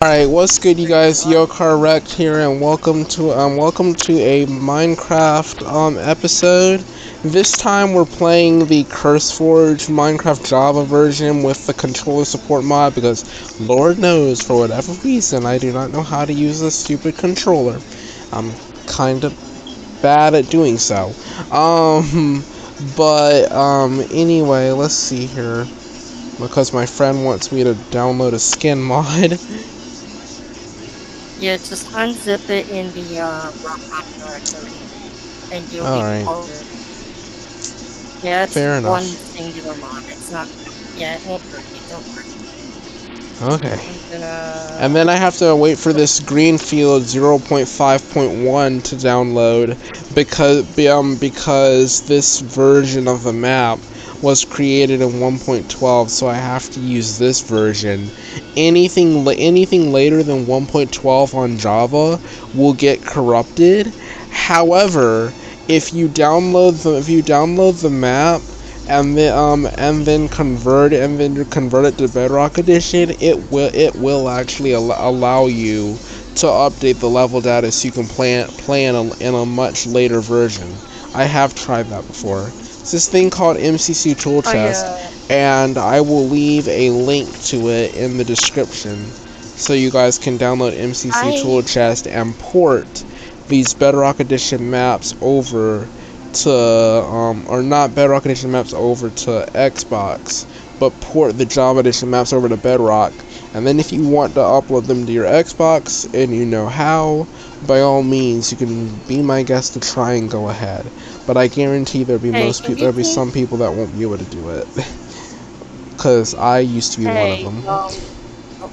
Alright, what's good you guys? Yocar Wrecked here and welcome to um welcome to a Minecraft um episode. This time we're playing the CurseForge Minecraft Java version with the controller support mod because Lord knows for whatever reason I do not know how to use this stupid controller. I'm kinda bad at doing so. Um but um anyway, let's see here. Because my friend wants me to download a skin mod. Yeah, just unzip it in the uh, directory, and you'll All be right. all. Yeah, it's Fair enough. one singular mod. It's not. Yeah, it won't. Don't. Okay. Gonna. And then I have to wait for this Greenfield 0.5.1 to download because um because this version of the map was created in 1.12 so I have to use this version. Anything anything later than 1.12 on Java will get corrupted. However, if you download the if you download the map and then um and then convert and then convert it to Bedrock Edition, it will it will actually al- allow you to update the level data so you can play play in a, in a much later version. I have tried that before. It's this thing called MCC Tool Oh, Chest, yeah. and I will leave a link to it in the description so you guys can download MCC I- Tool Chest and port these Bedrock Edition maps over to um or not Bedrock Edition maps over to Xbox, but port the Java Edition maps over to Bedrock. And then if you want to upload them to your Xbox and you know how, by all means you can be my guest to try and go ahead. But I guarantee there'll be Hey, most people there'll be please- some people that won't be able to do it. Cause I used to be Hey, one of them. um, oh,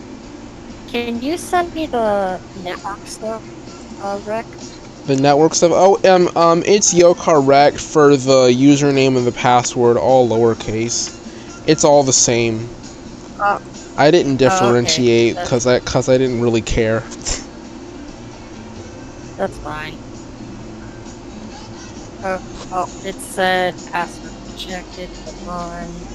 can you send me the network stuff, uh, Rick? The network stuff. Oh, um, um, it's Yocar Wrecked for the username and the password, all lowercase. It's all the same. Uh, I didn't Oh, okay. differentiate because I, cause I didn't really care. That's fine. Oh, oh, it said password rejected. Come on.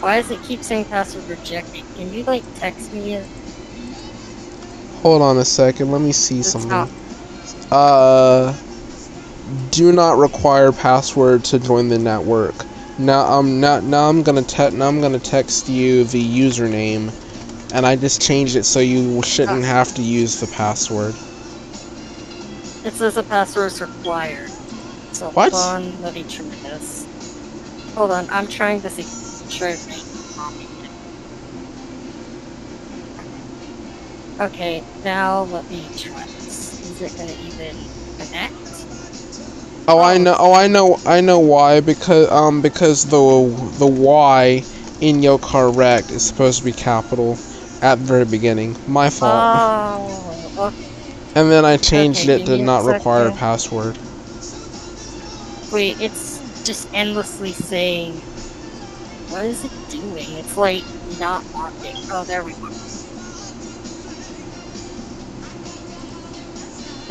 Why does it keep saying password rejected? Can you like text me it? Hold on a second. Let me see It's something. not. Uh, do not require password to join the network. Now, um, now, now I'm gonna te- now I'm gonna text you the username, and I just changed it so you shouldn't Ah. have to use the password. It says a password is required. So What? hold on, let me try this. Hold on, I'm trying to see. Try. Okay, now let me try this. Is it gonna even connect? Oh, I Oh. know. Oh, I know. I know why. Because um, because the the Y in Yocar Wrecked is supposed to be capital at the very beginning. My fault. Oh, okay. And then I changed okay, it to not require a password. Wait, it's just endlessly saying. What is it doing? It's like not working. Oh, there we go.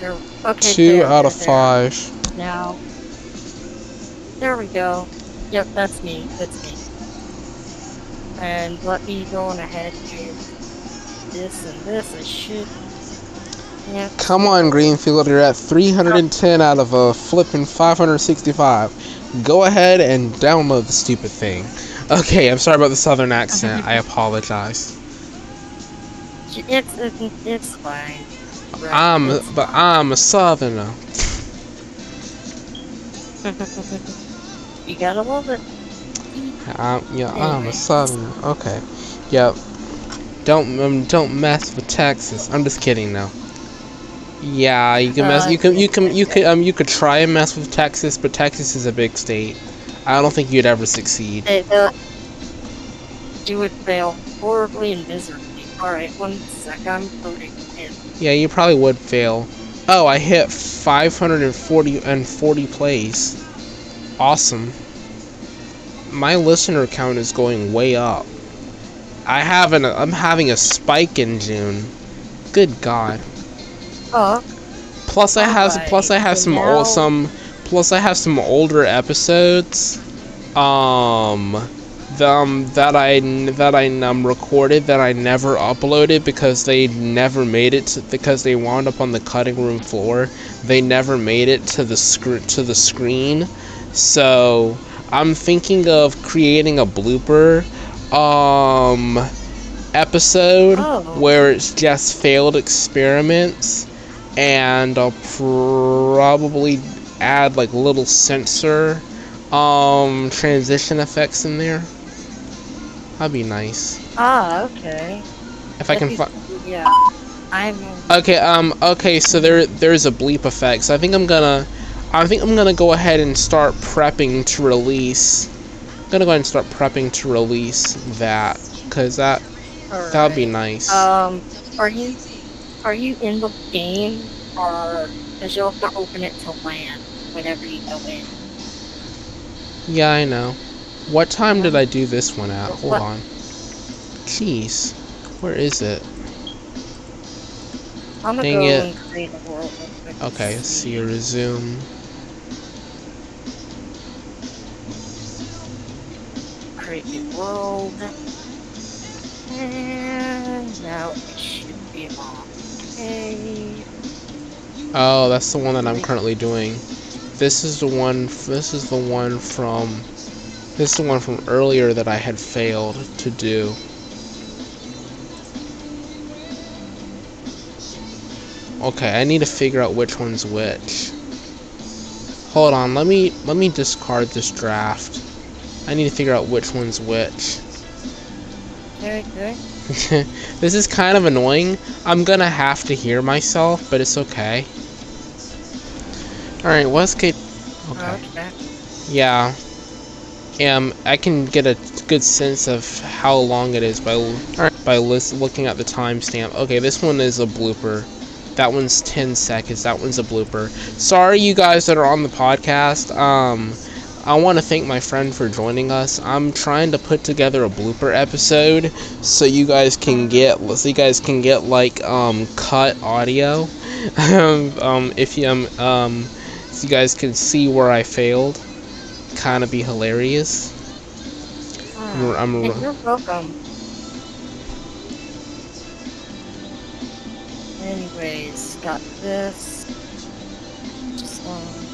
There. Okay. Two there, out there, of five. Now. There we go. Yep, that's me. That's me. And let me go on ahead and this and this. I should. Yeah. Come on, Greenfield. You're at 310 out of a flipping 565. Go ahead and download the stupid thing. Okay, I'm sorry about the southern accent. I apologize. It's it's, it's fine. Right, I'm, it's but I'm a southerner. you gotta love it. Um, yeah, I'm a southerner. Okay. Yep. Don't um, don't mess with Texas. I'm just kidding now. Yeah, you can mess. Uh, You can you can you could um you could try and mess with Texas, but Texas is a big state. I don't think you'd ever succeed. They'll- you would fail horribly and miserably. Alright, one sec, I'm voting in. Yeah, you probably would fail. Oh, I hit 540 and 40 plays. Awesome. My listener count is going way up. I have an I'm having a spike in June. Good God. Oh, Plus I have Alright, plus I have so some now- old some plus I have some older episodes um um, that I that I um, recorded that I never uploaded because they never made it to, because they wound up on the cutting room floor. They never made it to the scr- to the screen. So I'm thinking of creating a blooper um episode Oh. where it's just failed experiments and I'll probably add like little censor um transition effects in there. That'd be nice. Ah, okay. If I can find Yeah. I'm. Okay, um okay, so there there's a bleep effect. So I think I'm gonna I think I'm gonna go ahead and start prepping to release. I'm gonna go ahead and start prepping to release that cuz that that'd be nice. Um, are you are you in the game or because you'll have to open it to LAN whenever you go in? yeah, I know. What time did I do this one at? Hold What- on. Jeez. Where is it? I'm gonna Dang go it. and create a world. real quick and Okay, see you resume. Create a world. And now it should be Oh, that's the one that I'm currently doing. This is the one. This is the one from. This is the one from earlier that I had failed to do. Okay, I need to figure out which one's which. Hold on, let me let me discard this draft. I need to figure out which one's which. Very good. this is kind of annoying. I'm gonna have to hear myself, but it's okay. Alright, what's good? Okay. Okay. Yeah. Um, I can get a good sense of how long it is by by looking at the timestamp. Okay, this one is a blooper. That one's 10 seconds. That one's a blooper. Sorry, you guys that are on the podcast. Um, I want to thank my friend for joining us. I'm trying to put together a blooper episode so you guys can get so you guys can get like um cut audio. um, um, if you um um so you guys can see where I failed. Kind of be hilarious. I'm, Ah, I'm, you're welcome. Anyways, got this. Just um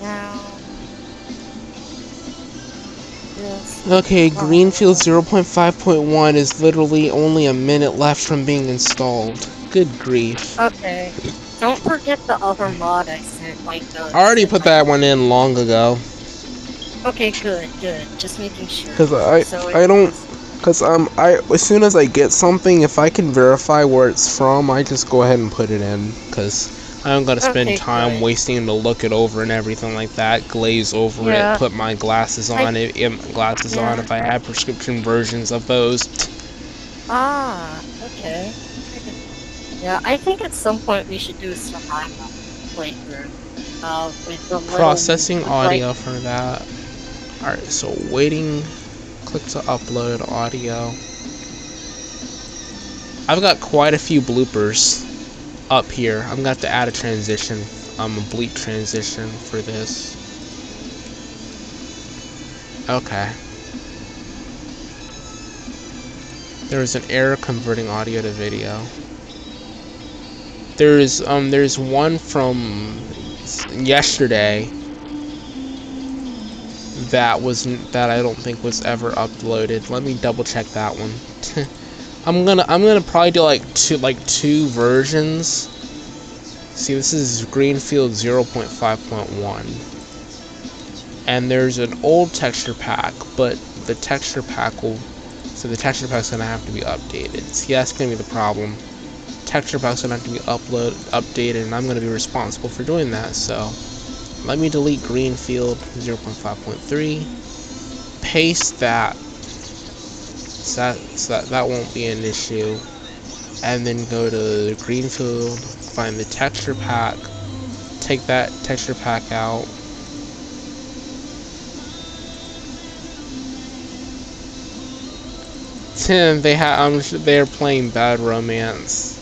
now. Okay, Greenfield 0.5.1 is literally only a minute left from being installed. Good grief. Okay. Don't forget the other mod I sent, like the. I already put that one in long ago. Okay, good, good. Just making sure. Cause I So I don't was- cause um I as soon as I get something if I can verify where it's from I just go ahead and put it in cause I don't gotta spend Okay, time good. wasting to look it over and everything like that. Glaze over Yeah. it, put my glasses I- on it, it glasses on if I have prescription versions of those. Ah, okay. Yeah, I think at some point we should do a survival playthrough. Uh, the little, processing like- audio for that. Alright, so waiting, click to upload audio. I've got quite a few bloopers up here. I'm gonna have to add a transition, um, a bleep transition for this. Okay. There was an error converting audio to video. There's um there's one from yesterday that was that I don't think was ever uploaded. Let me double check that one. I'm gonna I'm gonna probably do like two like two versions. See, this is Greenfield 0.5.1, and there's an old texture pack, but the texture pack will so the texture pack's gonna have to be updated. See, that's gonna be the problem. Texture pack's gonna have to be upload updated, and I'm gonna be responsible for doing that. So. Let me delete Greenfield 0.5.3. Paste that. So that, so that that won't be an issue. And then go to Greenfield, find the texture pack, take that texture pack out. Tim, they have um, they're playing Bad Romance.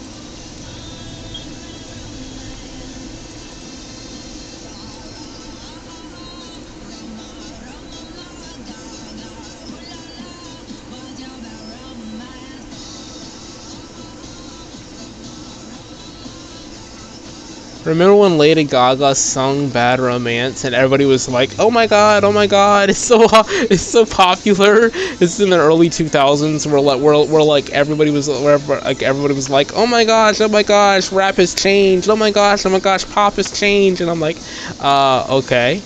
Remember when Lady Gaga sung "Bad Romance" and everybody was like, "Oh my god, oh my god, it's so it's so popular." It's in the early 2000s where like where, where like everybody was where like everybody was like, "Oh my gosh, oh my gosh, rap has changed. Oh my gosh, oh my gosh, pop has changed." And I'm like, "Uh, okay."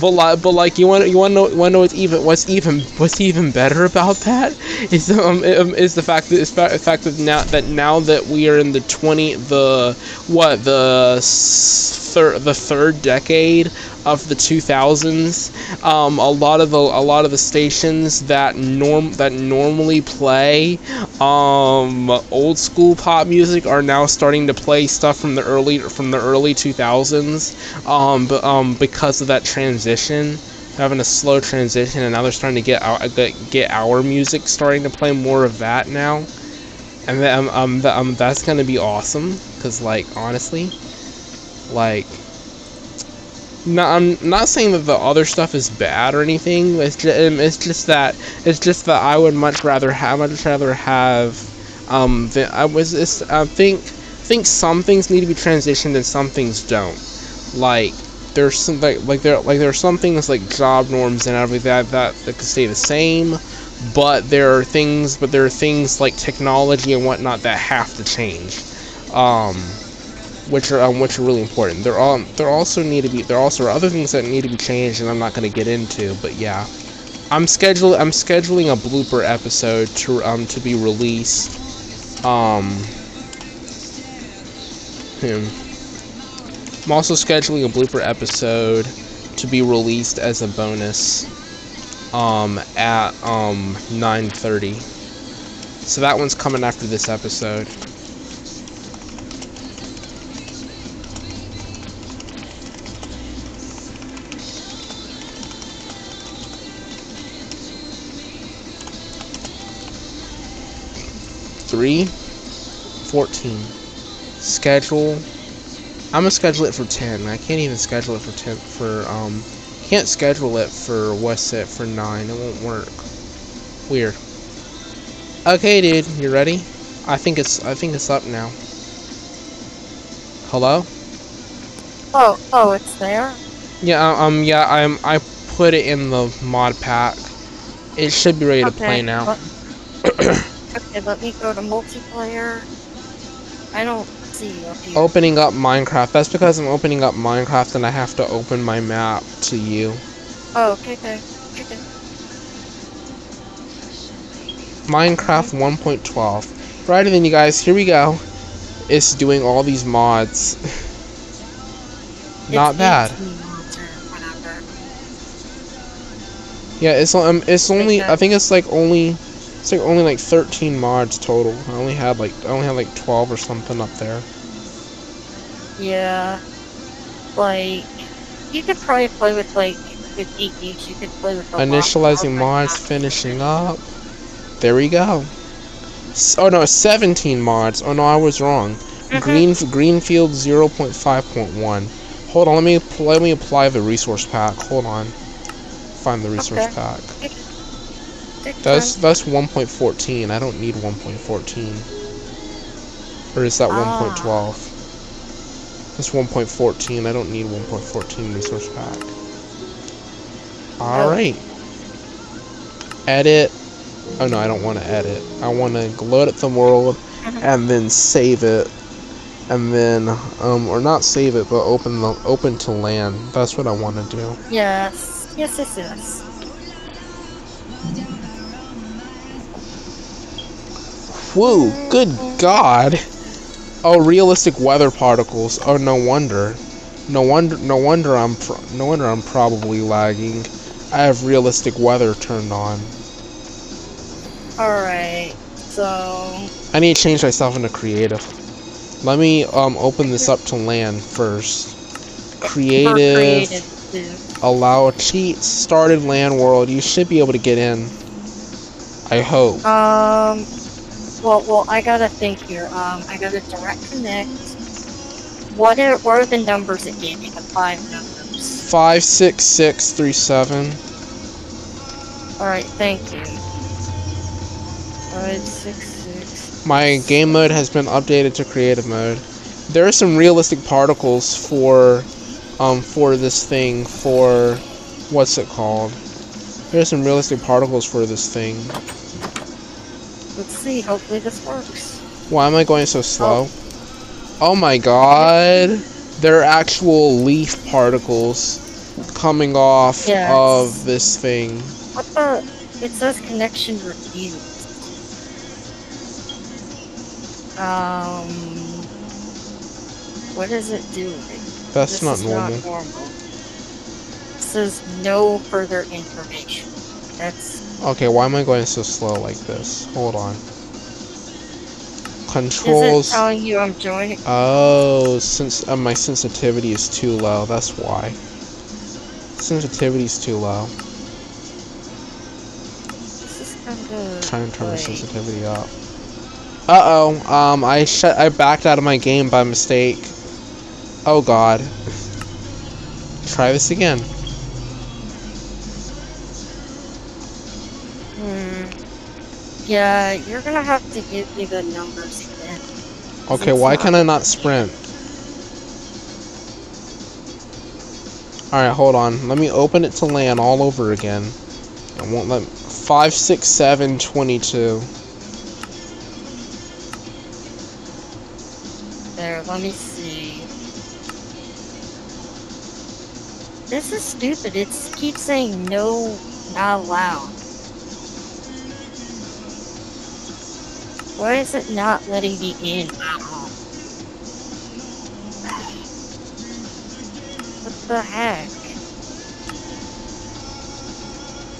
But like, but like, you want you want to know, want to know what's even what's even what's even better about that? Is um, um is the fact that is the fact that now that now that we are in the twenty the what the third the third decade of the 2000s um, a lot of the a lot of the stations that norm that normally play um, old school pop music are now starting to play stuff from the early from the early 2000s um, but, um, because of that transition having a slow transition and now they're starting to get our, get our music starting to play more of that now. And then, um, um, um that's gonna be awesome because like honestly like no, I'm not saying that the other stuff is bad or anything. It's just, um, it's just that it's just that I would much rather have much rather have um the, I was I think think some things need to be transitioned and some things don't. Like there's some like like there like there are some things like job norms and everything that that, that could stay the same, but there are things but there are things like technology and whatnot that have to change. Um, which are um, which are really important. There all there also need to be there also are other things that need to be changed, and I'm not going to get into. But yeah, I'm schedule I'm scheduling a blooper episode to um to be released. Um. Hmm. I'm also scheduling a blooper episode to be released as a bonus um at um 9:30. So that one's coming after this episode. Three, 14. Schedule. I'm gonna schedule it for 10. I can't even schedule it for 10 for um can't schedule it for what's it for 9. It won't work. Weird. Okay, dude, you ready? I think it's I think it's up now. Hello? Oh, oh, it's there. Yeah, uh, um yeah, I'm I put it in the mod pack. It should be ready okay. to play now. Okay, let me go to multiplayer. I don't see you. Opening up Minecraft. That's because I'm opening up Minecraft and I have to open my map to you. Oh, okay, okay. okay. Minecraft 1.12. Right then, you guys, here we go. It's doing all these mods. Not it's bad. Yeah, it's um, it's only. I think it's like only it's like only like 13 mods total. I only had like I only had like 12 or something up there. Yeah. Like you could probably play with like with eight You could play with initializing mods, finishing up. There we go. Oh no, 17 mods. Oh no, I was wrong. Mm-hmm. Green Greenfield 0.5.1. Hold on, let me let me apply the resource pack. Hold on. Find the resource okay. pack. That's that's 1.14. I don't need 1.14. Or is that ah. 1.12? That's 1.14. I don't need 1.14 resource pack. Alright. Edit. Oh no, I don't want to edit. I want to load at the world uh-huh. and then save it. And then, um, or not save it, but open the open to LAN. That's what I want to do. Yes. Yes, yes, yes. Whoa, good god. Oh, realistic weather particles. Oh, no wonder. No wonder no wonder I'm no wonder I'm probably lagging. I have realistic weather turned on. All right. So I need to change myself into creative. Let me um open this up to LAN first. Creative. creative allow a cheat started LAN world. You should be able to get in. I hope. Um well, well, I gotta think here. Um, I gotta direct connect. What are, what are the numbers it gave me? The five numbers. Five, six, six, three, seven. Alright, thank you. Five, six, six. My game mode has been updated to creative mode. there are some realistic particles for um for this thing for what's it called? There's some realistic particles for this thing. Let's see. Hopefully this works. Why am I going so slow? Oh my god. There are actual leaf particles coming off Yes. of this thing. What the? It says connection refused. Um. What is it doing? That's This not normal. Not normal. It says no further information. That's. Okay, why am I going so slow like this? Hold on. Is Controls. it telling you I'm joining? Oh, since uh, my sensitivity is too low, that's why. Sensitivity is too low. This is kind of. Trying to turn my sensitivity up. Uh oh. Um, I shut. I backed out of my game by mistake. Oh god. Try this again. Yeah, you're gonna have to give me the numbers again. Okay, why can I not sprint? Alright, hold on. Let me open it to LAN all over again. It won't let 56722. There, let me see. This is stupid. It keeps saying no, not allowed. Why is it not letting me in? What the heck?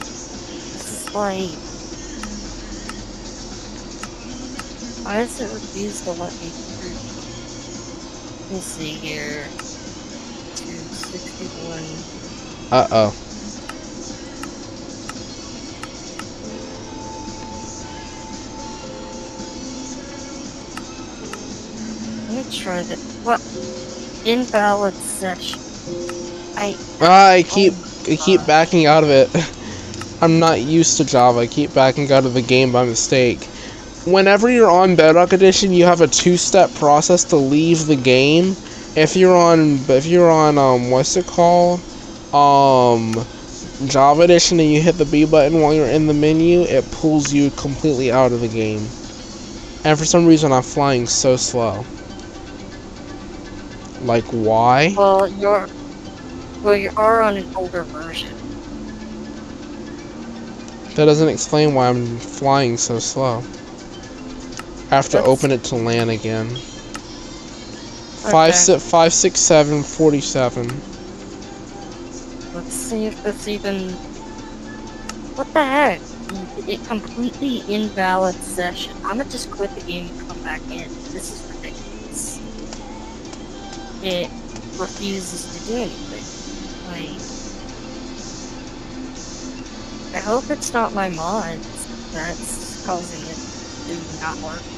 This is like... Why does it refuse to let me through? Let me see here. 261. Uh try that. What? Invalid session. I. Ah, I keep I keep backing out of it. I'm not used to Java. I keep backing out of the game by mistake. Whenever you're on Bedrock Edition, you have a two-step process to leave the game. If you're on if you're on um what's it called? Um Java Edition and you hit the B button while you're in the menu, it pulls you completely out of the game. And for some reason I'm flying so slow. Like why? Well, you're. Well, you are on an older version. That doesn't explain why I'm flying so slow. I have to That's- open it to LAN again. Five, Okay. si- five, six, seven, forty-seven. Let's see if this even. What the heck? It completely invalid session. I'm gonna just quit the game and come back in. This is. It refuses to do anything. Like. I hope it's not my mods that's causing it to not work.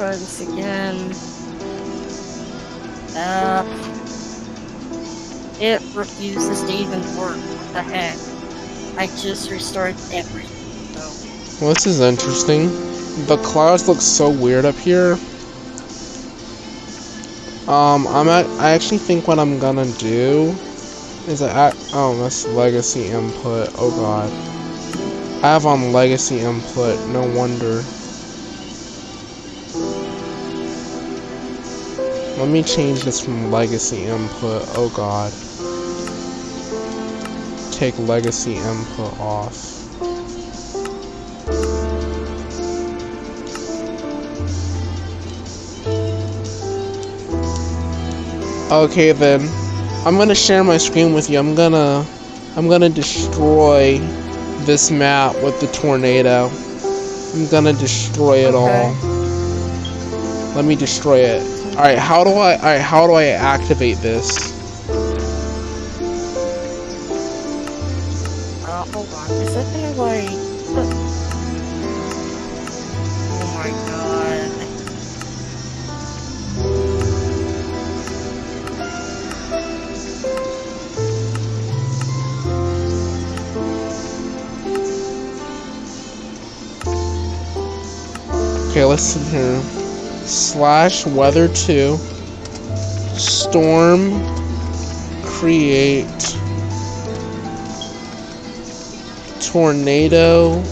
This again. Uh, it refuses to even work. What the heck? I just restored everything. So, Well, this is interesting. The clouds look so weird up here. Um, I'm at, I actually think what I'm gonna do is I I, oh, that's legacy input. Oh god. I have on legacy input, no wonder. Let me change this from legacy input. Oh god. Take legacy input off. Okay then. I'm gonna share my screen with you. I'm gonna I'm gonna destroy this map with the tornado. I'm gonna destroy it Okay. all. Let me destroy it. Alright, how do I alright, how do I activate this? Uh, hold on. Is that gonna like... Oh my god. Okay, listen here. Slash weather two. Storm create tornado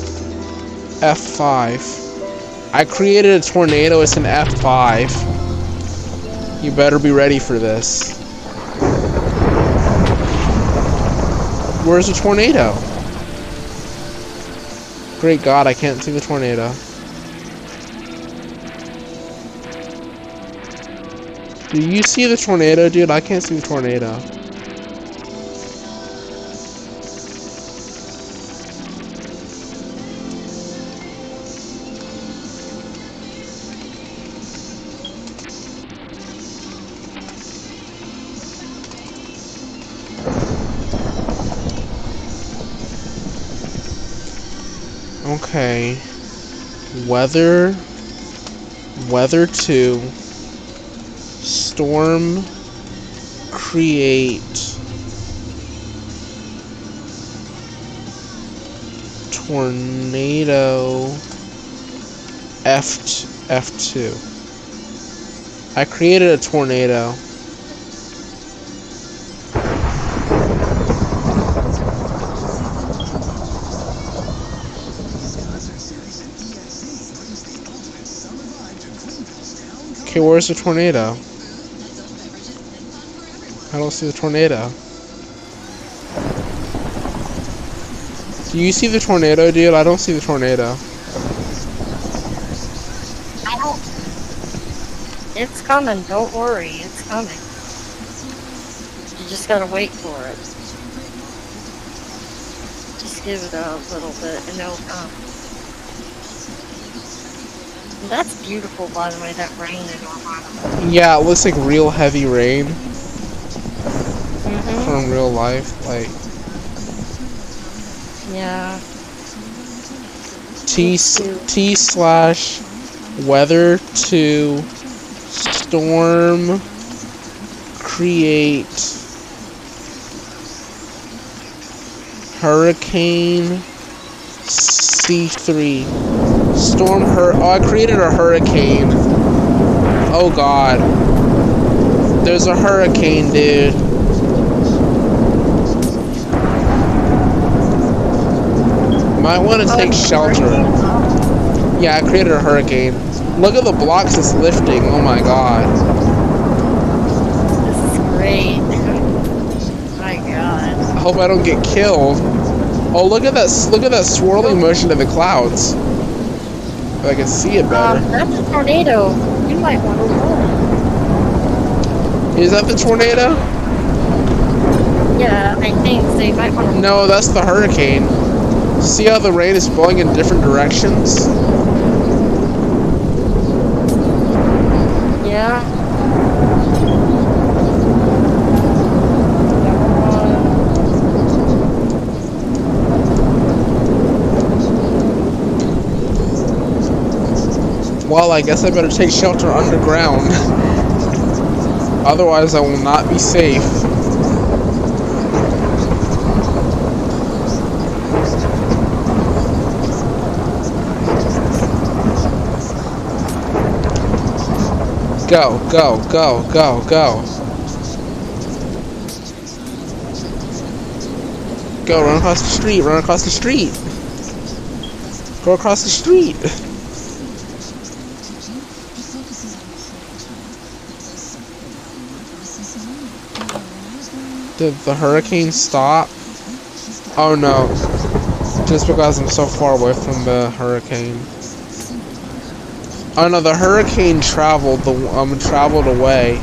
F5. I created a tornado, it's an F5. You better be ready for this. Where's the tornado? Great God, I can't see the tornado. Do you see the tornado, dude? I can't see the tornado. Okay. Weather. Weather 2. Storm. Create. Tornado. F F2. I created a tornado. Okay, where's the tornado? I don't see the tornado. Do you see the tornado, dude? I don't see the tornado. I don't... It's coming, don't worry, it's coming. You just gotta wait for it. Just give it a little bit and it'll come. That's beautiful, by the way, that rain in Ohio. Yeah, it looks like real heavy rain Mm-hmm. from real life. Like Yeah. T T slash weather two storm create hurricane C3 storm hur oh I created a hurricane oh god there's a hurricane dude might want to take shelter yeah, I created a hurricane. Look at the blocks it's lifting. Oh my god. This is great. My god. I hope I don't get killed. Oh, look at that! Look at that swirling motion of the clouds. If I can see it better. Um, that's a tornado. You might want to run. Is that the tornado? Yeah, I think so. You might want to. No, that's the hurricane. See how the rain is blowing in different directions? Yeah. Well, I guess I better take shelter underground. Otherwise, I will not be safe. Go, go, go, go, go. Go, run across the street, run across the street. Go across the street. Did the hurricane stop? Oh no. Just because I'm so far away from the hurricane. Oh no, the hurricane traveled the um traveled away.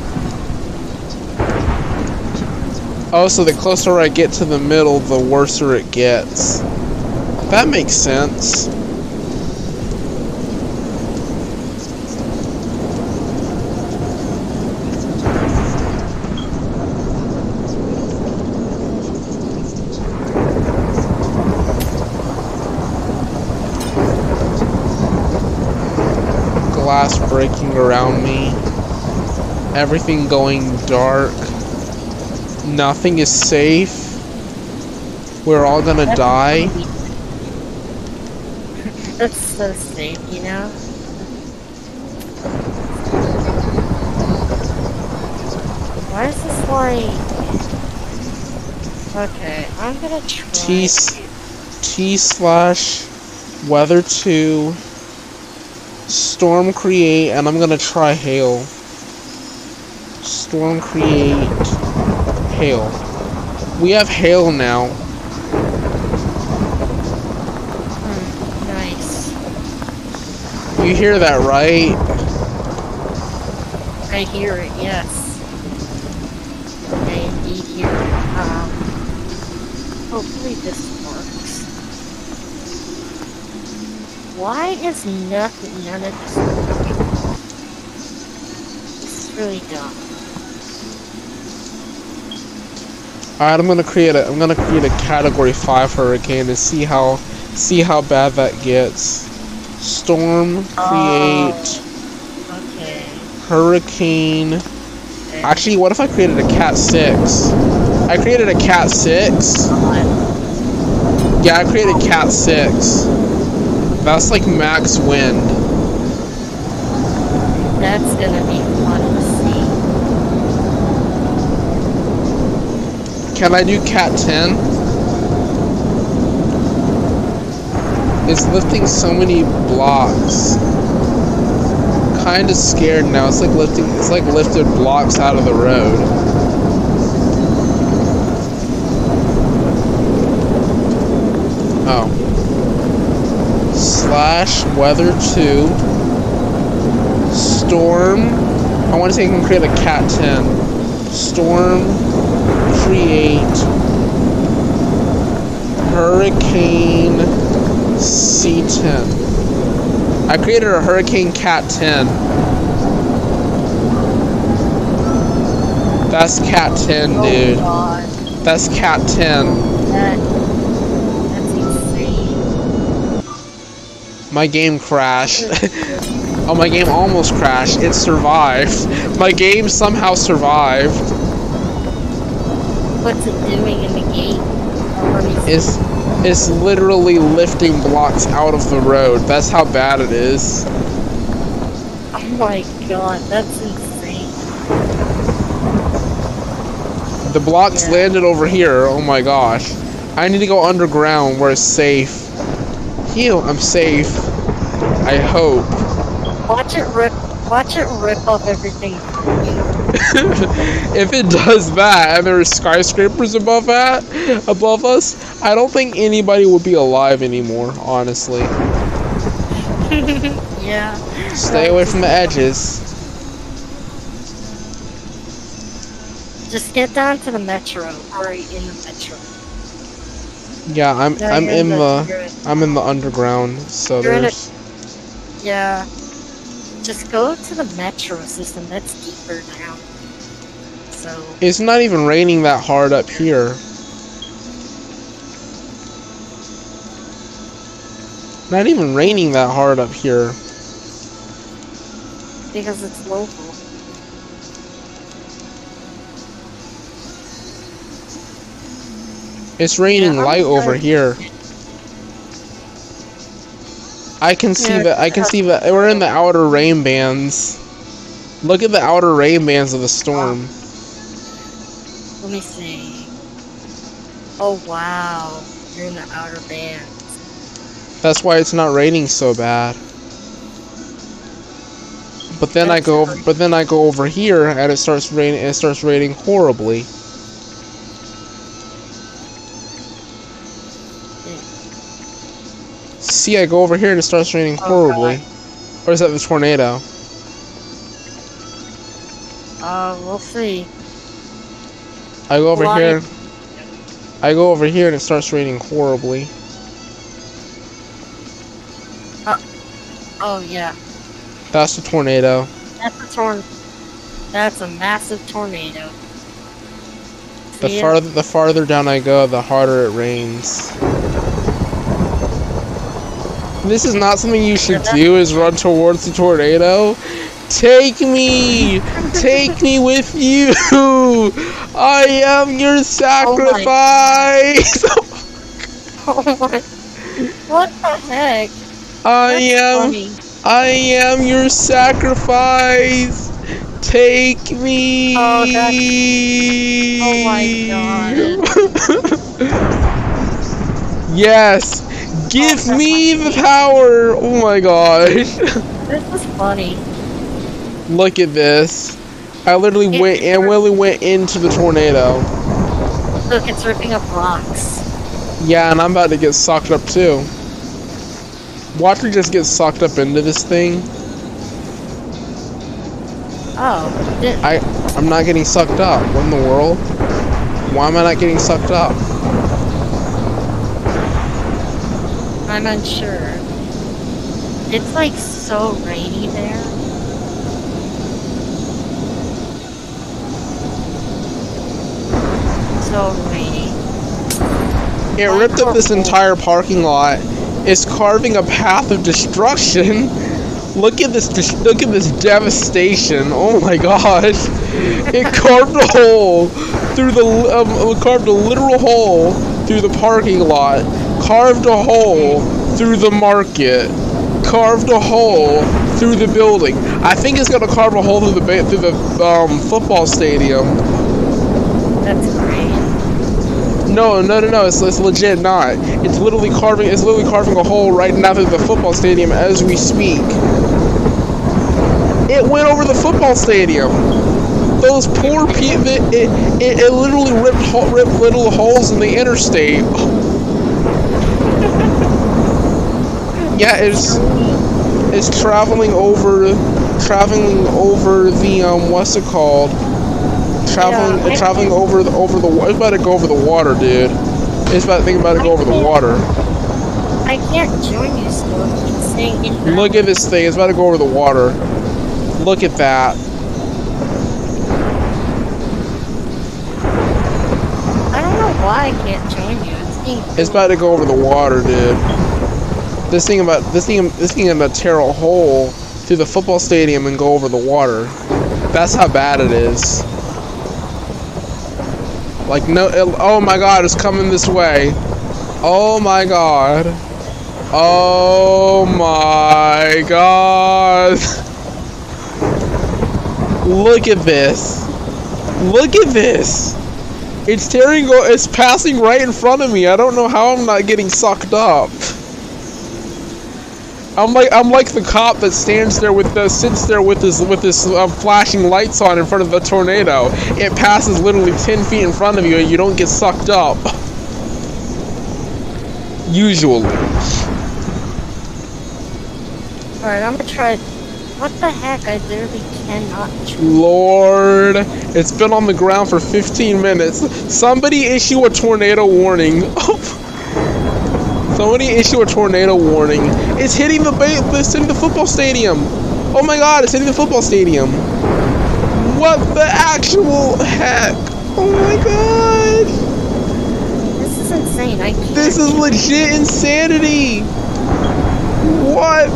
Oh, so the closer I get to the middle, the worser it gets. That makes sense. Breaking around me. Everything going dark. Nothing is safe. We're all gonna That's die. That's so safe, you know? Why is this like... Okay, I'm gonna try... T, T slash weather two storm create and I'm gonna try hail. Storm create hail. We have hail now. Hmm, nice. You hear that right? I hear it, yes. I indeed hear it. Um, hopefully this works. Why is nothing, none of this is really dumb. Alright, I'm gonna create a I'm gonna create a category five hurricane and see how see how bad that gets. Storm oh, create Okay. hurricane okay. Actually, what if I created a cat 6? I created a cat 6. Yeah, I created cat 6. That's like max wind. That's gonna be fun to see. Can I do cat 10? It's lifting so many blocks. Kinda scared now. It's like lifting it's like lifted blocks out of the road. Oh. Slash weather two. Storm. I want to say I can create a cat 10. Storm create Hurricane C10. I created a Hurricane Cat 10. That's Cat 10, Oh dude. That's Cat 10. My game crashed. oh, my game almost crashed. It survived. My game somehow survived. What's it doing in the game? Let me see. It's, it's literally lifting blocks out of the road. That's how bad it is. Oh my god, that's insane. The blocks Yeah. landed over here. Oh my gosh. I need to go underground where it's safe. Heal, I'm safe. I hope. Watch it rip. Watch it rip off everything. if it does that and there are skyscrapers above that, above us, I don't think anybody would be alive anymore, honestly. yeah. Stay away from the edges. Just get down to the metro, or in the metro. Yeah, I'm No, I'm in the you're I'm in the underground, so You're there's Yeah. Just go to the metro system. That's deeper now. So it's not even raining that hard up here. Not even raining that hard up here. because it's local. It's raining Yeah, light over here. I can see Yeah, that. I can see that we're in the outer rain bands. Look at the outer rain bands of the storm. Let me see. Oh wow, you're in the outer bands. That's why it's not raining so bad. But then I go, but then I go over here and it starts raining. It starts raining horribly. See, I go over here and it starts raining Oh, horribly. Or is that the tornado? Uh, we'll see. I go over Why- here. I go over here and it starts raining horribly. Oh yeah, That's the tornado. that's a torn. That's a massive tornado. The farther the farther down I go, the harder it rains. This is not something you should do. Is run towards the tornado. Take me, take me with you. I am your sacrifice. Oh my. What the heck? I That's am. funny. I am your sacrifice. Take me. Oh, oh my god. yes. Give me the power. Oh my gosh. This is funny. Look at this. I literally It- went and literally went into the tornado. Look, it's ripping up rocks. Yeah, and I'm about to get sucked up too. Watch me just get sucked up into this thing. Oh, I I'm not getting sucked up. What in the world? Why am I not getting sucked up? I'm unsure. It's like so rainy there. So rainy. It ripped up this entire parking lot. It's carving a path of destruction. Look at this! Look at this devastation! Oh my gosh! It carved a hole through the um, it carved a literal hole through the parking lot. Carved a hole through the market. Carved a hole through the building. I think it's gonna carve a hole through the ba- through the um, football stadium. That's great. No, no, no, no. It's, it's legit not. It's literally carving. It's literally carving a hole right now through the football stadium as we speak. It went over the football stadium. Those poor people. It, it, it, it literally ripped ripped little holes in the interstate. Yeah, it's it's traveling over traveling over the um what's it called? Traveling Yeah, traveling over the over the it's about to go over the water, dude. It's about to think about to go over the water. I can't join you still. It keeps saying invalid. Look at this thing. It's about to go over the water. Look at that. I don't know why I can't join you. It's It's about to go over the water, dude. This thing about this thing this thing about tear a hole through the football stadium and go over the water. That's how bad it is. Like no, it, oh my God, it's coming this way. Oh my God. Oh my God. Look at this. Look at this. It's tearing. It's passing right in front of me. I don't know how I'm not getting sucked up. I'm like I'm like the cop that stands there with the sits there with his with his uh, flashing lights on in front of the tornado. It passes literally ten feet in front of you, and you don't get sucked up. Usually. Alright, I'm gonna try. What the heck? I literally cannot. Lord, it's been on the ground for 15 minutes. Somebody issue a tornado warning. Somebody issue a tornado warning. It's hitting the ba- it's hitting the football stadium. Oh my god, it's hitting the football stadium. What the actual heck? Oh my god. This is insane. I can't. This is legit insanity. What?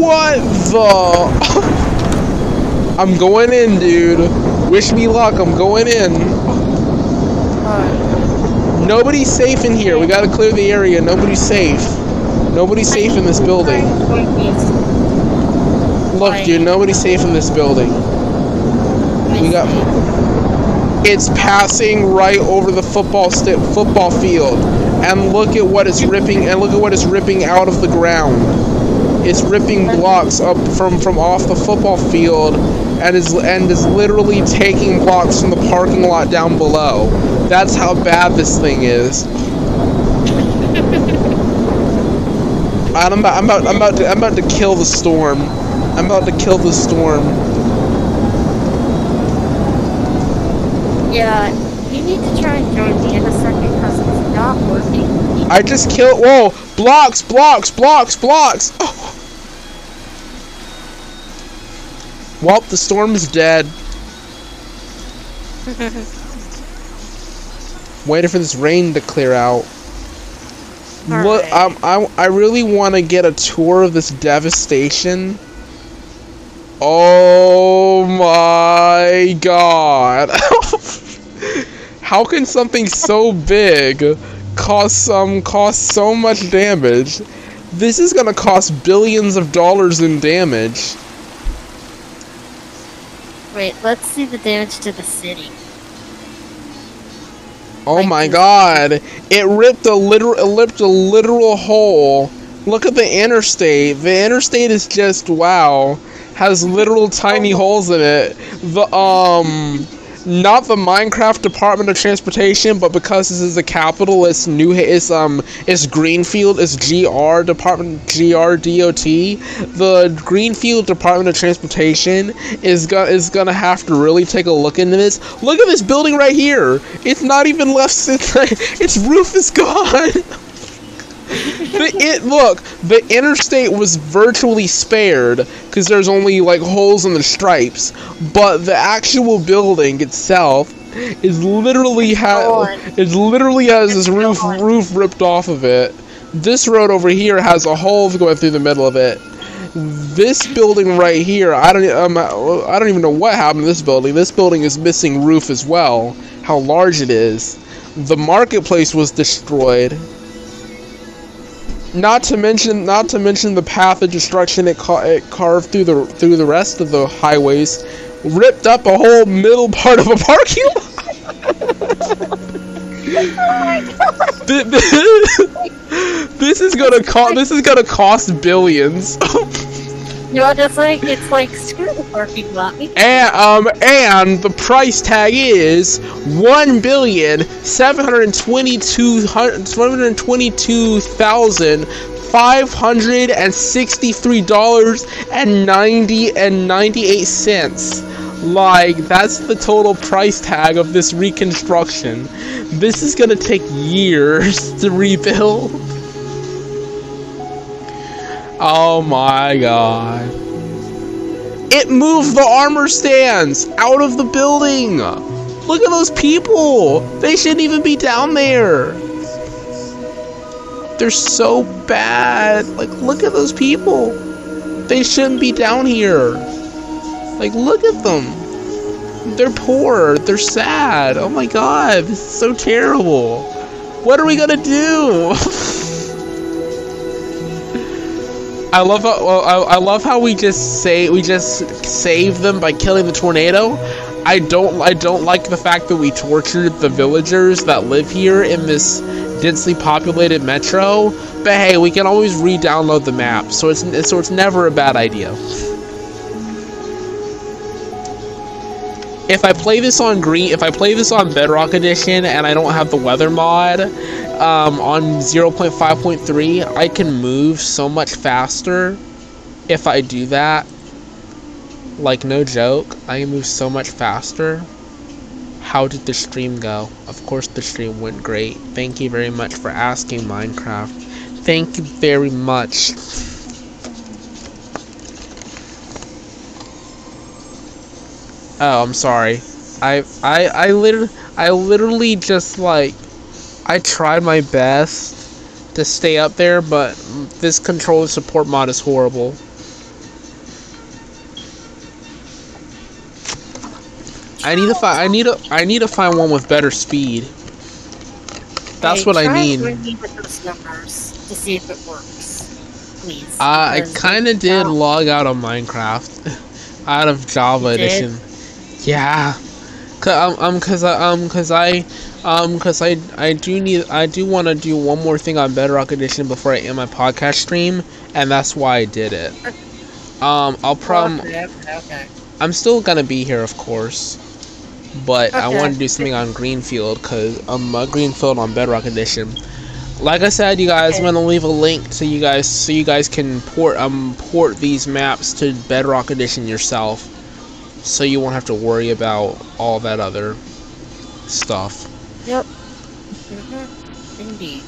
What the? I'm going in, dude. Wish me luck. I'm going in. Nobody's safe in here. We gotta clear the area. Nobody's safe. Nobody's safe in this building. Look, dude. Nobody's safe in this building. We got. It's passing right over the football sti- football field, and look at what it's ripping. And look at what it's ripping out of the ground. It's ripping blocks up from from off the football field, and is and is literally taking blocks from the parking lot down below. That's how bad this thing is. I'm about, I'm about, I'm about to, I'm about to kill the storm. I'm about to kill the storm. Yeah, you need to try and join me in a second because it's not working. I just killed. Whoa! Blocks, blocks, blocks, blocks. Oh. Well, the storm is dead. Waiting for this rain to clear out. Um, I, I really want to get a tour of this devastation. Oh my god. How can something so big cause some cause so much damage? This is gonna cost billions of dollars in damage. Wait, let's see the damage to the city. Oh Like my god. It ripped a literal it ripped a literal hole. Look at the interstate. The interstate is just wow. Has literal tiny holes in it. The um not the Minecraft Department of Transportation, but because this is the capital, it's new it's um it's Greenfield, it's GR Department GR DOT. The Greenfield Department of Transportation is gonna is gonna have to really take a look into this. Look at this building right here. It's not even left. It's, its roof is gone. the it look the interstate was virtually spared because there's only like holes in the stripes, but the actual building itself is literally has is literally has this It's roof roof ripped off of it. This road over here has a hole going through the middle of it. This building right here, I don't um, I don't even know what happened to this building. This building is missing roof as well. How large it is. The marketplace was destroyed. Not to mention, not to mention the path of destruction it, ca- it carved through the through the rest of the highways, ripped up a whole middle part of a parking lot. Oh th- th- this is gonna cost. This is gonna cost billions. You know, just like it's like screw the parking lot. And um and the price tag is one billion seven hundred twenty-two hundred twenty-two thousand five hundred and sixty-three dollars and ninety and ninety-eight cents. Like that's the total price tag of this reconstruction. This is gonna take years to rebuild. Oh my god. It moved the armor stands out of the building. Look at those people. They shouldn't even be down there. They're so bad. Like, look at those people. They shouldn't be down here. Like, look at them. They're poor. They're sad. Oh my god. This is so terrible. What are we gonna do? I love how I, I love how we just say we just save them by killing the tornado. I don't I don't like the fact that we tortured the villagers that live here in this densely populated metro. But hey, we can always re-download the map, so it's so it's never a bad idea. If I play this on green, if I play this on Bedrock Edition and I don't have the weather mod, um, on 0.5.3, I can move so much faster if I do that. Like, no joke, I can move so much faster. How did the stream go? Of course, the stream went great. Thank you very much for asking, Minecraft. Thank you very much. Oh, I'm sorry. I I I literally I literally just like I tried my best to stay up there, but this controller support mod is horrible. I need to find I need to I need to find one with better speed. That's Hey, what I need. to see if it works, please. Uh, I kind of did log out of Minecraft, out of Java edition. Yeah, cause, um, um, cause I, um, cause I, um, cause I, I do need, I do want to do one more thing on Bedrock Edition before I end my podcast stream, and that's why I did it. Um, I'll prom, Okay, okay, okay. I'm still gonna be here, of course, but I want to do something on Greenfield, cause um, uh, Greenfield on Bedrock Edition. Like I said, you guys, I'm gonna leave a link to you guys so you guys can port um port these maps to Bedrock Edition yourself, so you won't have to worry about all that other stuff. Yep. Mhm. Indeed.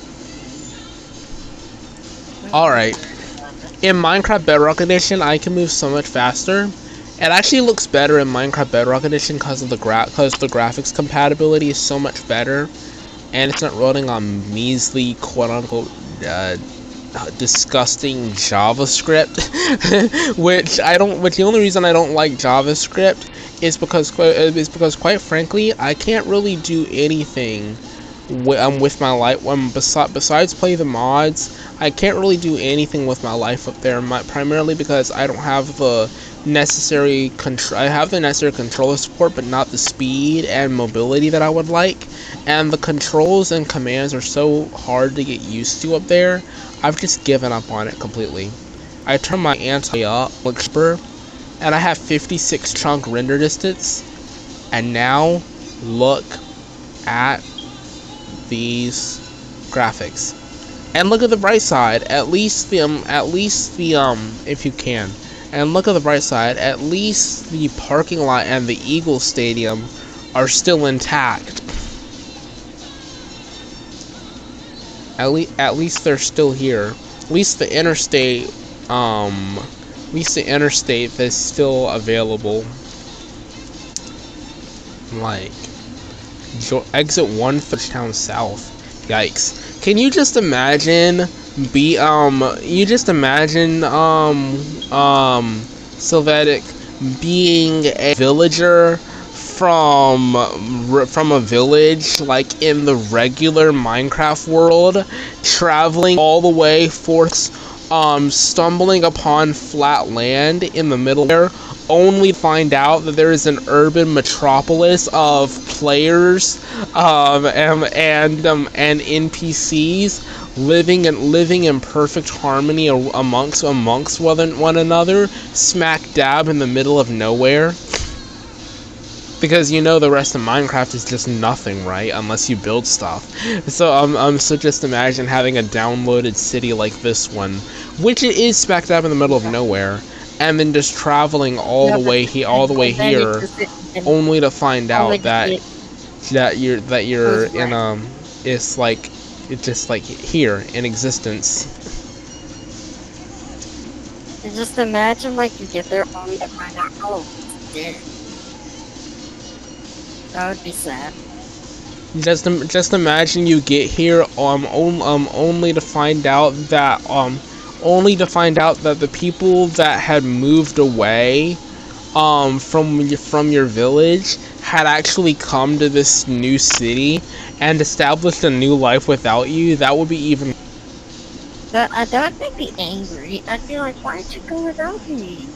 Alright. In Minecraft Bedrock Edition, I can move so much faster. It actually looks better in Minecraft Bedrock Edition because of the gra- cause the graphics compatibility is so much better, and it's not running on measly quote unquote uh, disgusting JavaScript, which I don't. Which the only reason I don't like JavaScript is because is because quite frankly I can't really do anything with, um, with my life. Um, besi- besides play the mods, I can't really do anything with my life up there. My, primarily because I don't have the necessary control. I have the necessary controller support, but not the speed and mobility that I would like. And the controls and commands are so hard to get used to up there. I've just given up on it completely. I turned my anti up, and I have 56 chunk render distance. And now, look at these graphics. And look at the bright side. At least the um, at least the um, if you can. And look at the bright side. At least the parking lot and the Eagle Stadium are still intact. At least at least they're still here. At least the interstate um at least the interstate is still available. Like exit one Town South. Yikes. Can you just imagine be um you just imagine um um Sylvetic being a villager from from a village like in the regular Minecraft world traveling all the way forth um stumbling upon flat land in the middle there only find out that there is an urban metropolis of players um, and and, um, and NPCs living and living in perfect harmony amongst amongst one, one another, smack dab in the middle of nowhere. Because you know the rest of Minecraft is just nothing, right? Unless you build stuff. So um, um so just imagine having a downloaded city like this one, which it is smack dab in the middle of nowhere and then just traveling all the way he all the way here, only to find out that it, that you're that you're in um it's like it's just like here in existence. And just imagine like you get there only to find out oh dead. That would be sad. Just just imagine you get here um, on, um only to find out that um only to find out that the people that had moved away um, from from your village had actually come to this new city and established a new life without you, that would be even. That uh, that would make me angry. I'd be like, why did you go without me?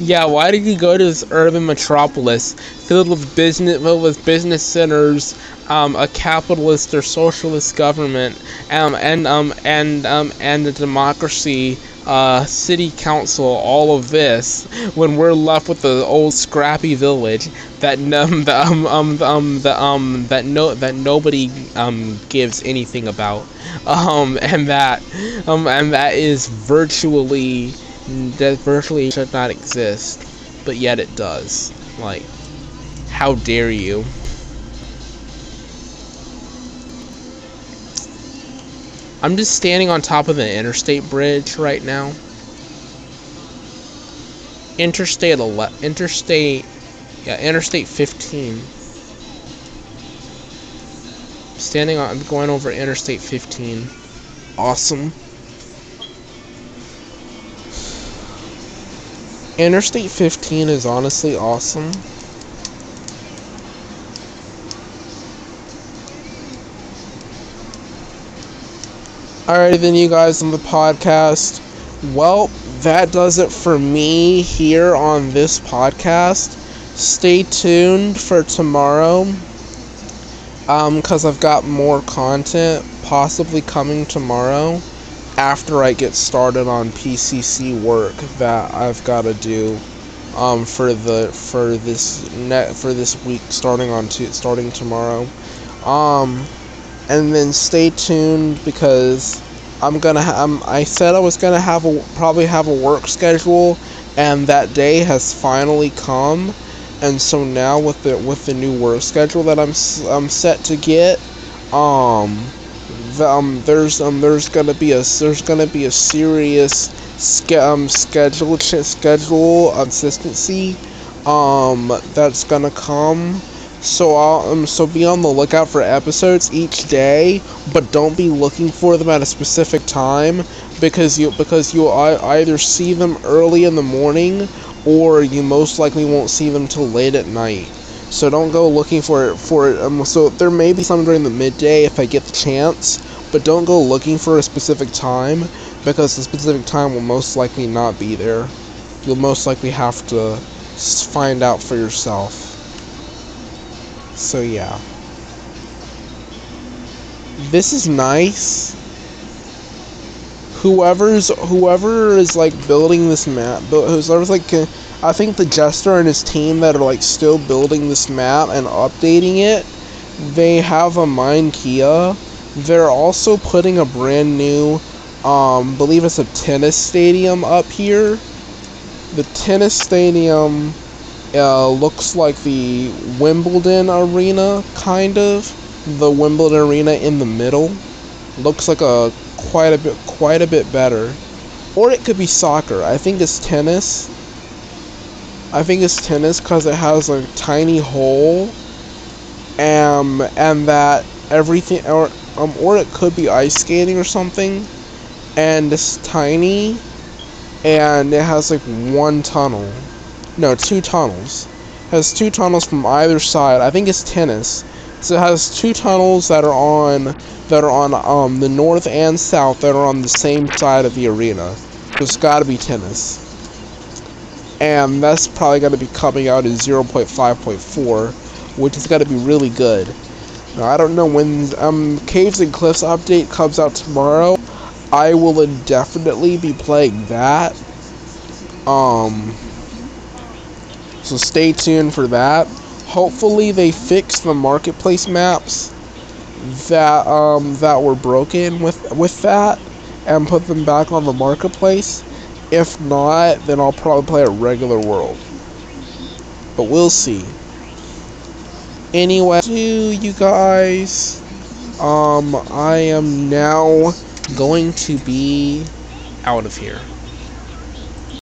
Yeah, why did you go to this urban metropolis filled with business, filled with business centers, um, a capitalist or socialist government, um, and um, and um, and a democracy, uh, city council, all of this, when we're left with the old scrappy village that um, the, um, um, um, the, um, that no that nobody um, gives anything about, um, and that um, and that is virtually that virtually should not exist, but yet it does. Like, how dare you? I'm just standing on top of the interstate bridge right now. Interstate 11, interstate, yeah, interstate 15. Standing on, I'm going over interstate 15. Awesome. Interstate 15 is honestly awesome. Alrighty then you guys on the podcast. Well, that does it for me here on this podcast. Stay tuned for tomorrow. Um, cause I've got more content possibly coming tomorrow after I get started on PCC work that I've got to do um, for the for this net for this week starting on to, starting tomorrow. Um, and then stay tuned because I'm gonna ha- I'm, I said I was gonna have a probably have a work schedule, and that day has finally come. And so now with the with the new work schedule that I'm I'm set to get, um, um, there's um, there's gonna be a there's gonna be a serious ske- um, schedule ch- schedule consistency um, that's gonna come So I'll, um, so be on the lookout for episodes each day, but don't be looking for them at a specific time because you because you'll either see them early in the morning or you most likely won't see them till late at night. So don't go looking for it for it. Um, so there may be some during the midday if I get the chance, but don't go looking for a specific time because the specific time will most likely not be there. You'll most likely have to find out for yourself. So yeah. This is nice. Whoever's whoever is like building this map, but whoever's like, uh, I think the jester and his team that are like still building this map and updating it, they have a mine Kia. They're also putting a brand new, um, believe it's a tennis stadium up here. The tennis stadium uh, looks like the Wimbledon arena, kind of. The Wimbledon arena in the middle looks like a quite a bit, quite a bit better. Or it could be soccer. I think it's tennis. I think it's tennis because it has a tiny hole, um, and that everything, or um, or it could be ice skating or something, and it's tiny, and it has like one tunnel no, two tunnels. It has two tunnels from either side. I think it's tennis. So it has two tunnels that are on that are on um, the north and south that are on the same side of the arena. So it's got to be tennis. And that's probably going to be coming out in 0.5.4, which is going to be really good. Now, I don't know when um, Caves and Cliffs update comes out tomorrow. I will indefinitely be playing that. Um, so stay tuned for that. Hopefully they fix the marketplace maps that um, that were broken with with that and put them back on the marketplace. If not, then I'll probably play a regular world. But we'll see. Anyway, you guys, um, I am now going to be out of here.